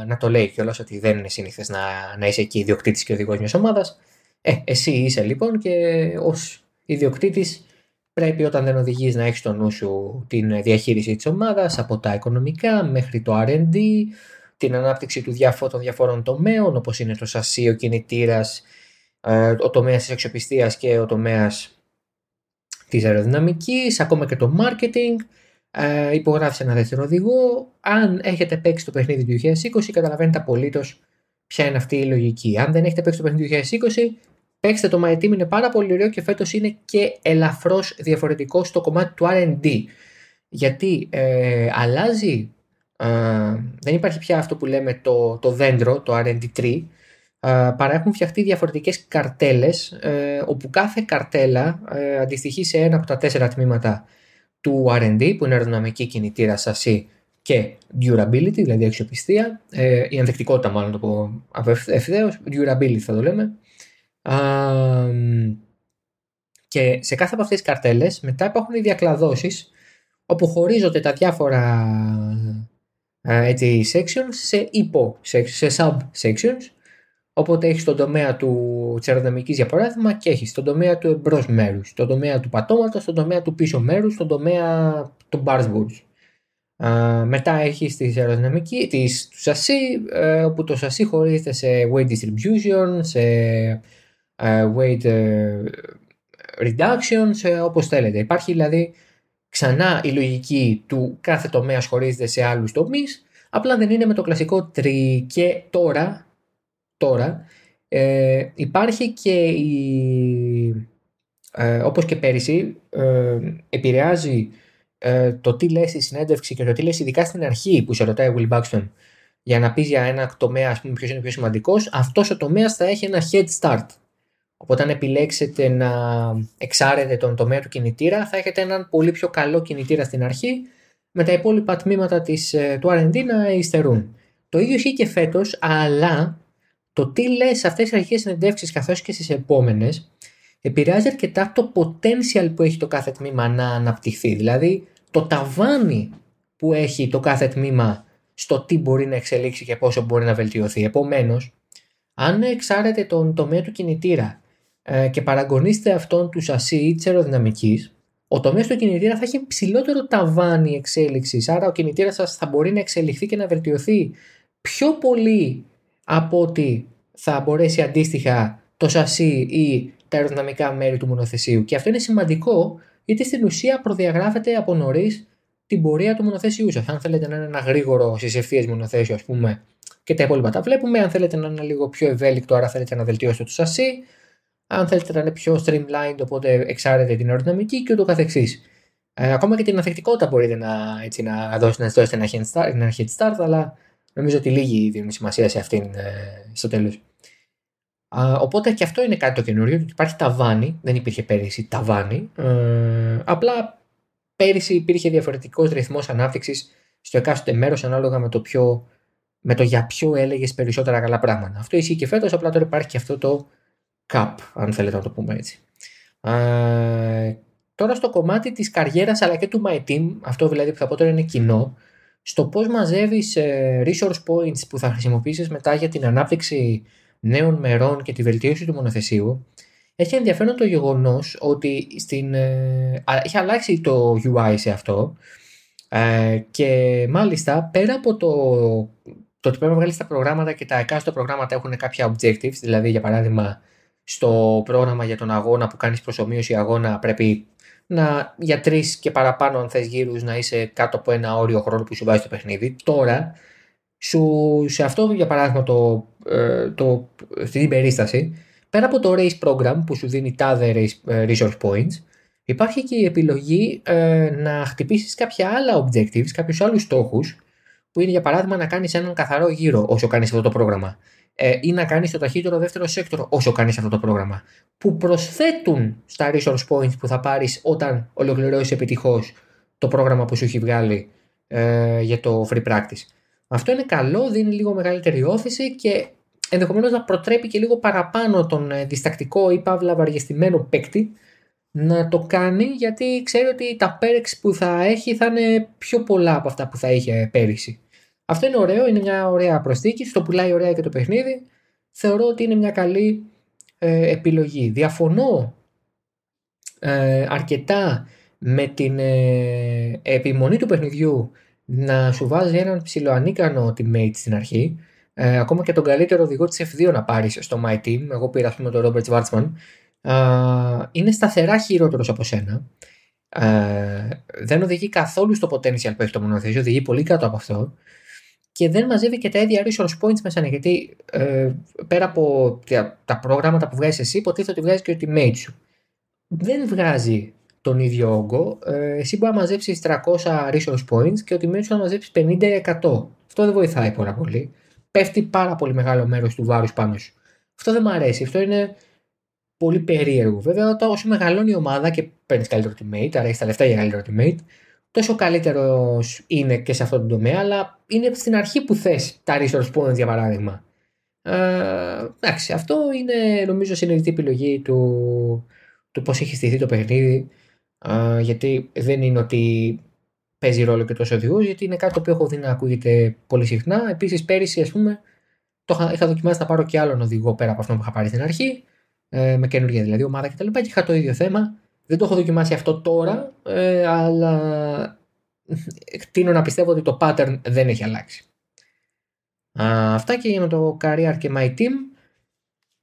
A: να το λέει κιόλας ότι δεν είναι σύνηθε να, να είσαι εκεί ιδιοκτήτης και οδηγός μιας ομάδας. Ε, εσύ είσαι λοιπόν και ως ιδιοκτήτης πρέπει όταν δεν οδηγείς να έχεις στο νου σου την διαχείριση της ομάδας από τα οικονομικά μέχρι το RD, την ανάπτυξη του διαφο- των διαφόρων τομέων όπως είναι το σασί, ο κινητήρας, ε, ο τομέας της αξιοπιστίας και ο τομέας της αεροδυναμικής, ακόμα και το marketing ε, υπογράφει ένα δεύτερο οδηγό. Αν έχετε παίξει το παιχνίδι του 2020, καταλαβαίνετε απολύτως ποια είναι αυτή η λογική. Αν δεν έχετε παίξει το παιχνίδι του 2020, παίξτε το My Team, είναι πάρα πολύ ωραίο και φέτος είναι και ελαφρώς διαφορετικό στο κομμάτι του RD. Γιατί ε, αλλάζει, ε, δεν υπάρχει πια αυτό που λέμε το, το δέντρο, το RD tree, ε, παρά έχουν φτιαχτεί διαφορετικές καρτέλες, ε, όπου κάθε καρτέλα ε, αντιστοιχεί σε ένα από τα τέσσερα τμήματα του R&D που είναι αεροδυναμική κινητήρα σασί και durability, δηλαδή αξιοπιστία, ε, η ανθεκτικότητα μάλλον το πω ευθέως, durability θα το λέμε. και σε κάθε από αυτές τις καρτέλες μετά υπάρχουν οι διακλαδώσεις όπου χωρίζονται τα διάφορα έτσι, sections σε υπο σε sub sections Οπότε έχει τον τομέα του της αεροδυναμικής για παράδειγμα και έχεις τον τομέα του εμπρός μέρους, τον τομέα του πατώματο, τον τομέα του πίσω μέρους, τον τομέα του bargeboards. μετά έχεις τη αεροδυναμική, της, του σασί, ε, όπου το σασί χωρίζεται σε weight distribution, σε weight reductions, όπως θέλετε. Υπάρχει δηλαδή ξανά η λογική του κάθε τομέας χωρίζεται σε άλλους τομείς, απλά δεν είναι με το κλασικό τρι και τώρα, τώρα ε, υπάρχει και η, ε, όπως και πέρυσι, ε, επηρεάζει ε, το τι λες στη συνέντευξη και το τι λες ειδικά στην αρχή που σε ρωτάει ο Will Buxton για να πει για ένα τομέα ας πούμε, ποιος είναι πιο σημαντικός, αυτός ο τομέας θα έχει ένα head start. Οπότε αν επιλέξετε να εξάρετε τον τομέα του κινητήρα θα έχετε έναν πολύ πιο καλό κινητήρα στην αρχή με τα υπόλοιπα τμήματα της, ε, του R&D να υστερούν. Το ίδιο ισχύει και φέτος, αλλά το τι λες σε αυτές τις αρχικές συνεντεύξεις καθώς και στις επόμενες επηρεάζει αρκετά το potential που έχει το κάθε τμήμα να αναπτυχθεί. Δηλαδή το ταβάνι που έχει το κάθε τμήμα στο τι μπορεί να εξελίξει και πόσο μπορεί να βελτιωθεί. Επομένως, αν εξάρετε τον τομέα του κινητήρα ε, και παραγωνίστε αυτόν του σασί ή της αεροδυναμικής, ο τομέας του κινητήρα θα έχει ψηλότερο ταβάνι εξέλιξης. Άρα ο κινητήρας σα θα μπορεί να εξελιχθεί και να βελτιωθεί πιο πολύ από ότι θα μπορέσει αντίστοιχα το σασί ή τα αεροδυναμικά μέρη του μονοθεσίου. Και αυτό είναι σημαντικό γιατί στην ουσία προδιαγράφεται από νωρίς την πορεία του μονοθέσιου σας. Αν θέλετε να είναι ένα γρήγορο στις ευθείες μονοθέσιο, ας πούμε, και τα υπόλοιπα τα βλέπουμε. Αν θέλετε να είναι λίγο πιο ευέλικτο, άρα θέλετε να βελτιώσετε το σασί. Αν θέλετε να είναι πιο streamlined, οπότε εξάρετε την αεροδυναμική και ούτω καθεξής. Ε, ακόμα και την ανθεκτικότητα μπορείτε να, έτσι, να δώσετε, να δώσετε ένα head start, ένα head start αλλά νομίζω ότι λίγοι δίνουν σημασία σε αυτήν ε, στο τέλος. Οπότε και αυτό είναι κάτι το καινούριο, ότι υπάρχει ταβάνι, δεν υπήρχε πέρυσι ταβάνι, ε, απλά πέρυσι υπήρχε διαφορετικός ρυθμός ανάπτυξης στο εκάστοτε μέρος ανάλογα με το, ποιο, με το για ποιο έλεγες περισσότερα καλά πράγματα. Αυτό ισχύει και φέτος, απλά τώρα υπάρχει και αυτό το cap, αν θέλετε να το πούμε έτσι. Ε, τώρα στο κομμάτι της καριέρας αλλά και του My Team, αυτό δηλαδή που θα πω τώρα είναι κοινό, στο πώς μαζεύεις ε, resource points που θα χρησιμοποιήσεις μετά για την ανάπτυξη νέων μερών και τη βελτίωση του μονοθεσίου, έχει ενδιαφέρον το γεγονός ότι στην, ε, έχει αλλάξει το UI σε αυτό ε, και μάλιστα πέρα από το, το ότι πρέπει να βγάλεις τα προγράμματα και τα εκάστοτε προγράμματα έχουν κάποια objectives, δηλαδή για παράδειγμα στο πρόγραμμα για τον αγώνα που κάνεις προσωμείωση αγώνα πρέπει να για τρεις και παραπάνω αν θες γύρους να είσαι κάτω από ένα όριο χρόνου που σου βάζει το παιχνίδι. Τώρα, σου, σε αυτό για παράδειγμα το, ε, το, στην περίσταση, πέρα από το race program που σου δίνει τάδε race, ε, resource points, υπάρχει και η επιλογή ε, να χτυπήσεις κάποια άλλα objectives, κάποιους άλλους στόχους, που είναι για παράδειγμα να κάνεις έναν καθαρό γύρο όσο κάνεις αυτό το πρόγραμμα ε, ή να κάνεις το ταχύτερο δεύτερο sector όσο κάνεις αυτό το πρόγραμμα. Που προσθέτουν στα resource points που θα πάρεις όταν ολοκληρώσεις επιτυχώς το πρόγραμμα που σου έχει βγάλει ε, για το free practice. Αυτό είναι καλό, δίνει λίγο μεγαλύτερη όθηση και ενδεχομένως να προτρέπει και λίγο παραπάνω τον ε, διστακτικό ή παύλα βαριεστημένο παίκτη να το κάνει γιατί ξέρει ότι τα perks που θα έχει θα είναι πιο πολλά από αυτά που θα είχε πέρυσι. Αυτό είναι ωραίο, είναι μια ωραία προσθήκη, στο πουλάει ωραία και το παιχνίδι. Θεωρώ ότι είναι μια καλή ε, επιλογή. Διαφωνώ ε, αρκετά με την ε, επιμονή του παιχνιδιού να σου βάζει έναν ψηλοανίκανο teammate στην αρχή. Ε, ακόμα και τον καλύτερο οδηγό της F2 να πάρεις στο My Team. Εγώ πήρα ας πούμε τον Robert Schwarzman. είναι σταθερά χειρότερος από σένα. δεν οδηγεί καθόλου στο potential που έχει το μονοθέσιο, οδηγεί πολύ κάτω από αυτό και δεν μαζεύει και τα ίδια resource points μέσα. Ναι, γιατί ε, πέρα από τα, προγράμματα που βγάζεις εσύ, υποτίθεται ότι βγάζει και ο teammate σου. Δεν βγάζει τον ίδιο όγκο. Ε, εσύ μπορεί να μαζέψεις 300 resource points και ο teammate σου να μαζέψει 50-100. Αυτό δεν βοηθάει πάρα πολύ. Πέφτει πάρα πολύ μεγάλο μέρος του βάρους πάνω σου. Αυτό δεν μου αρέσει. Αυτό είναι πολύ περίεργο. Βέβαια, όταν όσο μεγαλώνει η ομάδα και παίρνεις καλύτερο teammate, άρα έχει τα λεφτά για καλύτερο teammate, τόσο καλύτερος είναι και σε αυτό το τομέα, αλλά είναι στην αρχή που θες τα resource points για παράδειγμα. Ε, εντάξει, αυτό είναι νομίζω συνειδητή επιλογή του, του πώς έχει στηθεί το παιχνίδι. Ε, γιατί δεν είναι ότι παίζει ρόλο και τόσο οδηγού, γιατί είναι κάτι που έχω δει να ακούγεται πολύ συχνά. Επίσης, πέρυσι, ας πούμε, το είχα, είχα δοκιμάσει να πάρω και άλλον οδηγό πέρα από αυτό που είχα πάρει στην αρχή, ε, με καινούργια δηλαδή ομάδα κτλ. Και, και είχα το ίδιο θέμα. Δεν το έχω δοκιμάσει αυτό τώρα, ε, αλλά εκτείνω να πιστεύω ότι το pattern δεν έχει αλλάξει. αυτά και με το career και my team.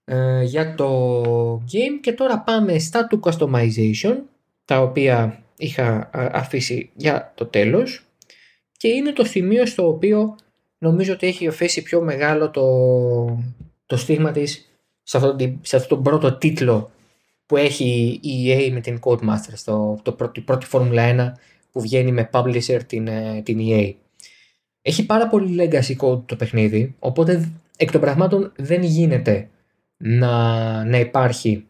A: ε, για το game και τώρα πάμε στα του customization τα οποία είχα αφήσει για το τέλος και είναι το σημείο στο οποίο νομίζω ότι έχει αφήσει πιο μεγάλο το, το στίγμα της σε αυτόν, σε αυτό τον πρώτο τίτλο που έχει η EA με την Codemasters, το, το πρώτη, πρώτη Formula 1 που βγαίνει με publisher την, ε, την EA. Έχει πάρα πολύ legacy code το παιχνίδι, οπότε εκ των πραγμάτων δεν γίνεται να, να υπάρχει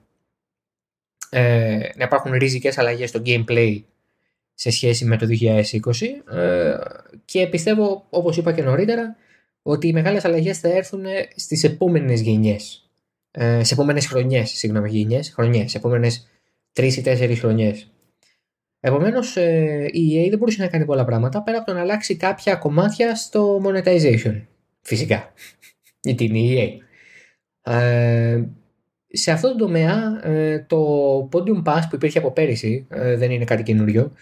A: ε, να υπάρχουν ριζικές αλλαγές στο gameplay σε σχέση με το 2020 ε, και πιστεύω όπως είπα και νωρίτερα ότι οι μεγάλες αλλαγές θα έρθουν στις επόμενες γενιές ε, σε επόμενες χρονιές, συγγνώμη γενιές, χρονιές, σε επόμενες 3 ή 4 χρονιές. Επομένως, ε, η EA δεν μπορούσε να κάνει πολλά πράγματα πέρα από το να αλλάξει κάποια κομμάτια στο monetization. Φυσικά. (laughs) Για την EA. Ε, σε αυτό το τομέα ε, το Podium Pass που υπήρχε από πέρυσι ε, δεν είναι κάτι καινούριο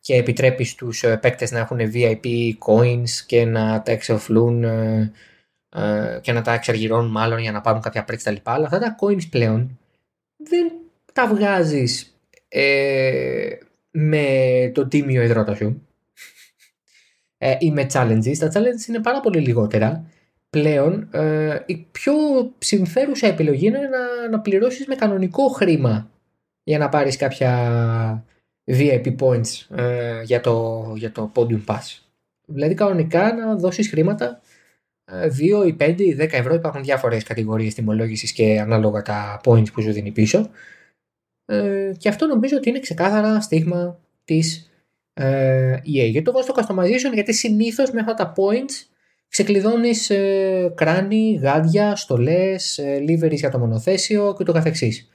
A: και επιτρέπει στους ε, παίκτες να έχουν VIP coins και να τα εξοφλούν και να τα εξαργυρώνουν μάλλον για να πάρουν κάποια τα λοιπά. Αλλά αυτά τα coins πλέον δεν τα βγάζεις με το τίμιο υδρότα σου ή με challenges. Τα challenges είναι πάρα πολύ λιγότερα πλέον ε, η πιο συμφέρουσα επιλογή είναι να, να πληρώσεις με κανονικό χρήμα για να πάρεις κάποια VIP points ε, για, το, για το Podium Pass. Δηλαδή κανονικά να δώσεις χρήματα 2 ε, ή 5 ή 10 ευρώ υπάρχουν διάφορες κατηγορίες τιμολόγησης και ανάλογα τα points που σου δίνει πίσω ε, και αυτό νομίζω ότι είναι ξεκάθαρα στίγμα της ε, EA. Γιατί το βάζω στο customization γιατί συνήθως με αυτά τα points ξεκλειδώνεις ε, κράνη, γάντια, στολές, ε, για το μονοθέσιο και το καθεξής.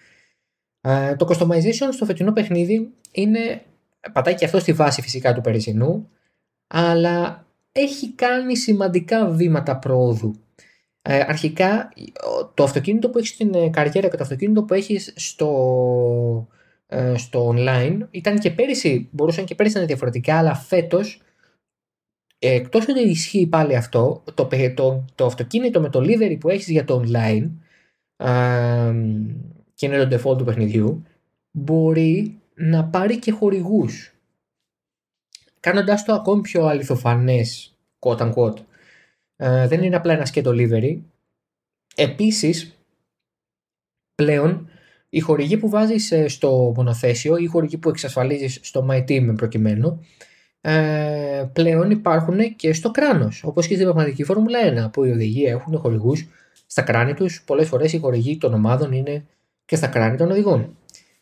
A: Ε, το customization στο φετινό παιχνίδι είναι, πατάει και αυτό στη βάση φυσικά του περσινού, αλλά έχει κάνει σημαντικά βήματα προόδου. Ε, αρχικά, το αυτοκίνητο που έχεις στην ε, καριέρα και το αυτοκίνητο που έχεις στο, στο online ήταν και πέρυσι, μπορούσαν και πέρυσι να είναι διαφορετικά, αλλά φέτος Εκτός ότι ισχύει πάλι αυτό, το, το, το αυτοκίνητο με το livery που έχεις για το online α, και είναι το default του παιχνιδιού, μπορεί να πάρει και χορηγούς. Κάνοντας το ακόμη πιο αληθοφανές, quote unquote. δεν είναι απλά ένα σκέτο livery. Επίσης, πλέον οι χορηγοί που βάζεις ε, στο μονοθέσιο ή οι χορηγοί που εξασφαλίζεις στο My Team προκειμένου ε, πλέον υπάρχουν και στο κράνος. Όπως και στην πραγματική Φόρμουλα 1, που οι οδηγοί έχουν χορηγούς στα κράνη τους. Πολλές φορές οι χορηγοί των ομάδων είναι και στα κράνη των οδηγών.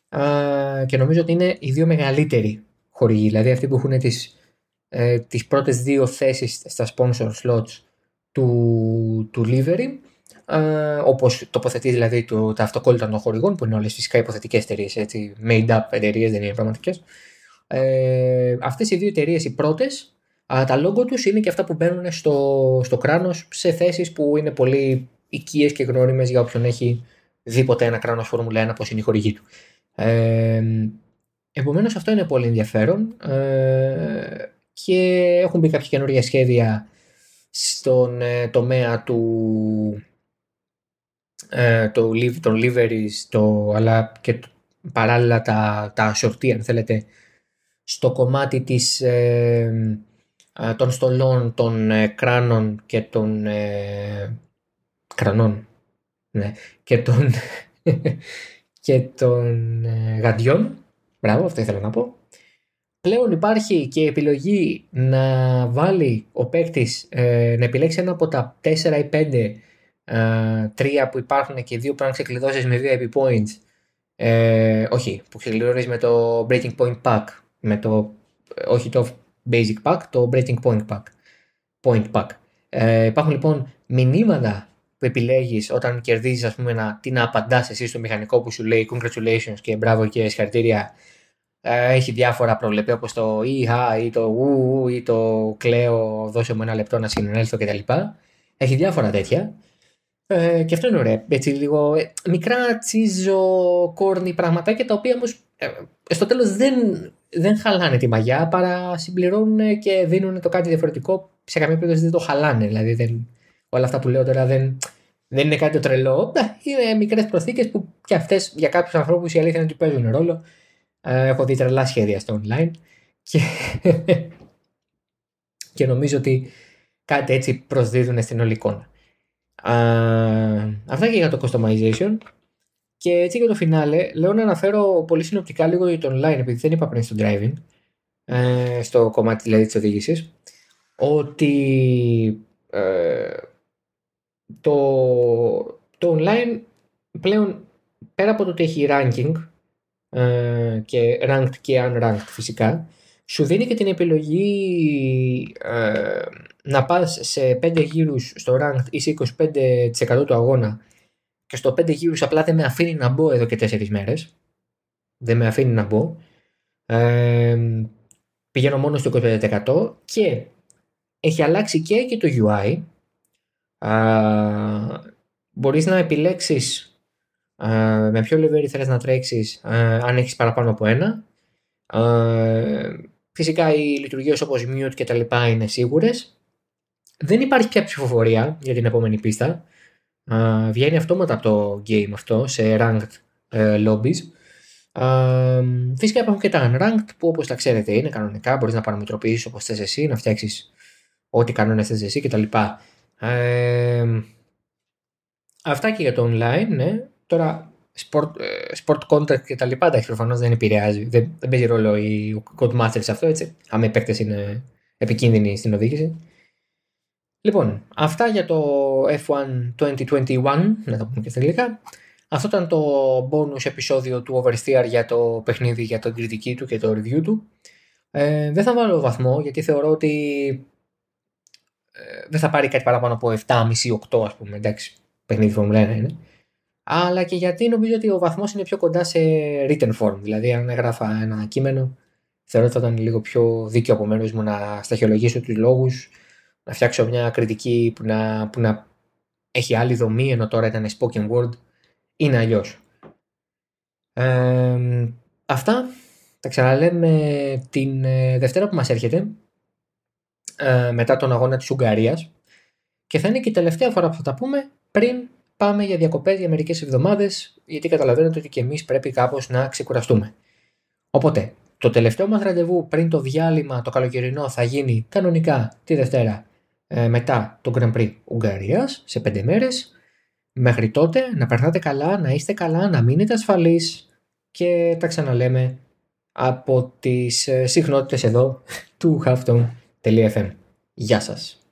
A: Ε, και νομίζω ότι είναι οι δύο μεγαλύτεροι χορηγοί, δηλαδή αυτοί που έχουν τις ε, τις πρώτες δύο θέσεις στα sponsor slots του, του livery ε, όπως τοποθετεί δηλαδή το, τα αυτοκόλλητα των χορηγών που είναι όλες φυσικά υποθετικές εταιρείες, made up εταιρείες δεν είναι πραγματικές ε, αυτές οι δύο εταιρείες οι πρώτες, τα λόγω τους είναι και αυτά που μπαίνουν στο, στο κράνος σε θέσεις που είναι πολύ οικίες και γνώριμες για όποιον έχει δει ποτέ ένα κράνος Φόρμουλα 1 πως είναι η χορηγή του. Ε, επομένως αυτό είναι πολύ ενδιαφέρον ε, και έχουν μπει κάποια καινούργια σχέδια στον ε, τομέα του ε, το, των liveries το, αλλά και παράλληλα τα, τα αν θέλετε στο κομμάτι της, ε, των στολών, των ε, κράνων και των ε, κρανών ναι, και των, (laughs) και των ε, γαντιών. Μπράβο, αυτό ήθελα να πω. Πλέον υπάρχει και η επιλογή να βάλει ο παίκτης να επιλέξει ένα από τα 4 ή 5 τρία που υπάρχουν και δύο που να ξεκλειδώσεις με δύο points. Ε, όχι, που ξεκλειδώνεις με το breaking point pack με το, όχι το basic pack, το breaking point pack. Point pack. Ε, υπάρχουν λοιπόν μηνύματα που επιλέγεις όταν κερδίζεις, ας πούμε, να, τι να απαντάς εσύ στο μηχανικό που σου λέει congratulations και μπράβο και συγχαρητήρια. Ε, έχει διάφορα προβλεπέ όπως το ΙΧΑ ή το ου ή το κλαίω, δώσε μου ένα λεπτό να συνενέλθω κτλ. Έχει διάφορα τέτοια. Ε, και αυτό είναι ωραίο. Έτσι λίγο ε, μικρά τσίζο κόρνη πραγματάκια τα οποία όμως ε, στο τέλος δεν, δεν χαλάνε τη μαγιά παρά συμπληρώνουν και δίνουν το κάτι διαφορετικό. Σε καμία περίπτωση δεν το χαλάνε. Δηλαδή δεν, όλα αυτά που λέω τώρα δεν, δεν είναι κάτι το τρελό. Είναι μικρές προσθήκε που και αυτές για κάποιους ανθρώπους η αλήθεια είναι ότι παίζουν ρόλο. Ε, έχω δει τρελά σχέδια στο online και, (laughs) και νομίζω ότι κάτι έτσι προσδίδουν στην όλη εικόνα. αυτά και για το customization. Και έτσι για το φινάλε, λέω να αναφέρω πολύ συνοπτικά λίγο για το online, επειδή δεν είπα πριν στο driving, ε, στο κομμάτι δηλαδή της οδήγησης, ότι ε, το, το online πλέον πέρα από το ότι έχει ranking ε, και ranked και unranked φυσικά, σου δίνει και την επιλογή ε, να πας σε 5 γύρους στο ranked ή σε 25% του αγώνα και στο 5 γύρους απλά δεν με αφήνει να μπω εδώ και 4 μέρες. Δεν με αφήνει να μπω. Ε, πηγαίνω μόνο στο 25% και έχει αλλάξει και, και το UI. Α, μπορείς να επιλέξεις α, με ποιο level θέλεις να τρέξεις αν έχεις παραπάνω από ένα. Α, φυσικά οι λειτουργίες όπως mute και τα λοιπά είναι σίγουρες. Δεν υπάρχει πια ψηφοφορία για την επόμενη πίστα. Α, βγαίνει αυτόματα από το game αυτό σε ranked ε, lobbies. Α, φυσικά υπάρχουν και τα unranked που όπως τα ξέρετε είναι κανονικά. Μπορείς να παραμετροποιήσεις όπως θες εσύ, να φτιάξεις ό,τι κανόνες θες εσύ κτλ. Ε, αυτά και για το online, ναι. Τώρα sport, ε, sport content και τα λοιπά, εντάξει, προφανώς δεν επηρεάζει, δεν, δεν παίζει ρόλο η Codemaster σε αυτό, έτσι, άμα οι παίκτες είναι επικίνδυνοι στην οδήγηση. Λοιπόν, αυτά για το F1 2021, να το πούμε και στα αγγλικά. Αυτό ήταν το bonus επεισόδιο του Oversteer για το παιχνίδι, για την κριτική του και το review του. Ε, δεν θα βάλω βαθμό γιατί θεωρώ ότι ε, δεν θα πάρει κάτι παραπάνω από 7,5-8 ας πούμε, εντάξει, παιχνίδι Formula 1 είναι. Αλλά και γιατί νομίζω ότι ο βαθμός είναι πιο κοντά σε written form, δηλαδή αν έγραφα ένα κείμενο θεωρώ ότι θα ήταν λίγο πιο δίκαιο από μέρος μου να σταχυολογήσω τους λόγους, να φτιάξω μια κριτική που να, που να έχει άλλη δομή ενώ τώρα ήταν spoken word είναι αλλιώς. Ε, αυτά. Τα ξαναλέμε την ε, Δευτέρα που μας έρχεται ε, μετά τον αγώνα της Ουγγαρίας. Και θα είναι και η τελευταία φορά που θα τα πούμε πριν πάμε για διακοπές για μερικές εβδομάδες γιατί καταλαβαίνετε ότι και εμείς πρέπει κάπως να ξεκουραστούμε. Οπότε, το τελευταίο μας ραντεβού πριν το διάλειμμα το καλοκαιρινό θα γίνει κανονικά τη Δευτέρα ε, μετά το Grand Prix Ουγγαρίας σε πέντε μέρες. Μέχρι τότε να περνάτε καλά, να είστε καλά, να μείνετε ασφαλείς και τα ξαναλέμε από τις ε, συχνότητες εδώ του Halftone.fm. Γεια σας.